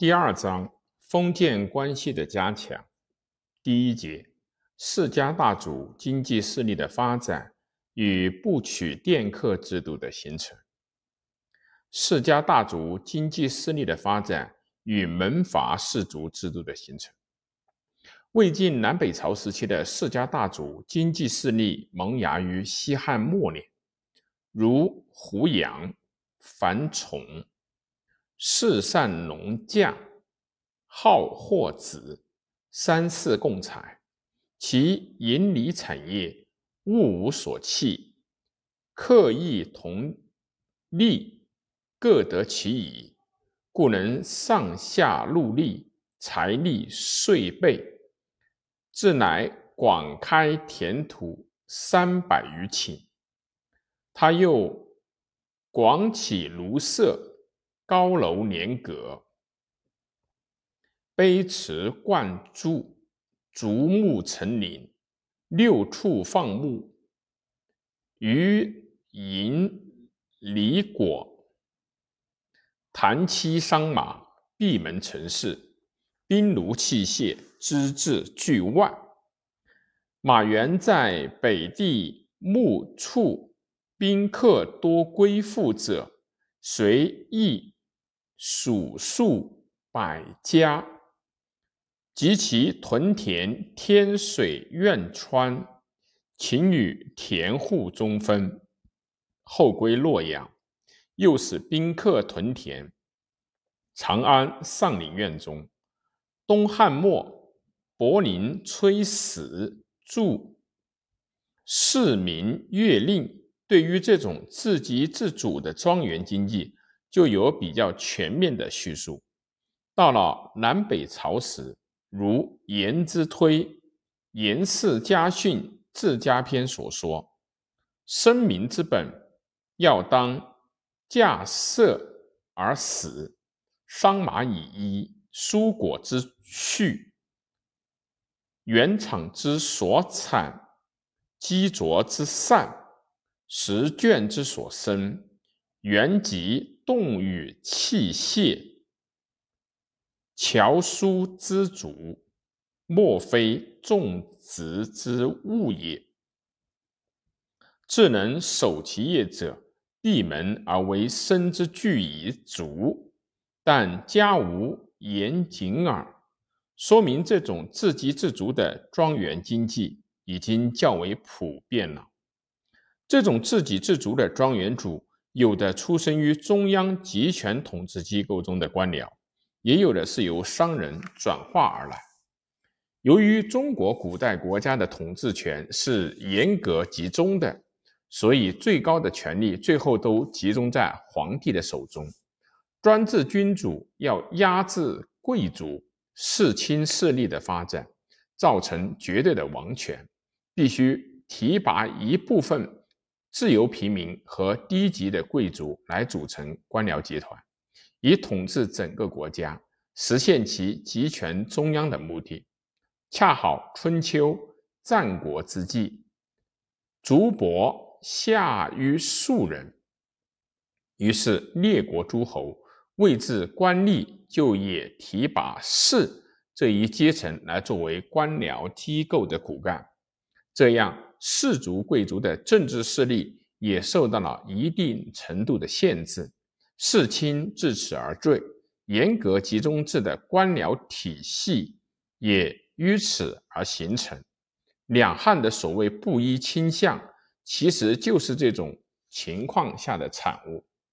第二章封建关系的加强。第一节世家大族经济势力的发展与不取佃客制度的形成。世家大族经济势力的发展与门阀士族制度的形成。魏晋南北朝时期的世家大族经济势力萌芽于西汉末年，如胡杨、樊崇。世善农将，好货子，三世共采，其营理产业，物无所弃，客亦同利，各得其宜，故能上下戮力，财力遂备，自乃广开田土三百余顷。他又广起庐舍。高楼连阁，碑池灌注，竹木成林，六处放牧，鱼银梨果，檀漆商马，闭门陈氏，兵炉器械，资质巨万。马援在北地牧畜，宾客多归附者，随意。数数百家，及其屯田天水苑川，秦与田户中分，后归洛阳。又使宾客屯田，长安上林苑中。东汉末，柏林崔死著市民月令，对于这种自给自足的庄园经济。就有比较全面的叙述。到了南北朝时，如颜之推《颜氏家训治家篇》所说：“生民之本，要当稼穑而死，桑马以衣，蔬果之序，原厂之所产，积浊之善，食卷之所生，原籍。”动与器械，樵书之主，莫非种植之物也。自能守其业者，闭门而为生之具以足，但家无严谨耳。说明这种自给自足的庄园经济已经较为普遍了。这种自给自足的庄园主。有的出生于中央集权统治机构中的官僚，也有的是由商人转化而来。由于中国古代国家的统治权是严格集中的，所以最高的权力最后都集中在皇帝的手中。专制君主要压制贵族、世亲势力的发展，造成绝对的王权，必须提拔一部分。自由平民和低级的贵族来组成官僚集团，以统治整个国家，实现其集权中央的目的。恰好春秋战国之际，竹帛下于庶人，于是列国诸侯为置官吏，就也提拔士这一阶层来作为官僚机构的骨干，这样。氏族贵族的政治势力也受到了一定程度的限制，世卿自此而坠，严格集中制的官僚体系也于此而形成。两汉的所谓布衣倾向，其实就是这种情况下的产物。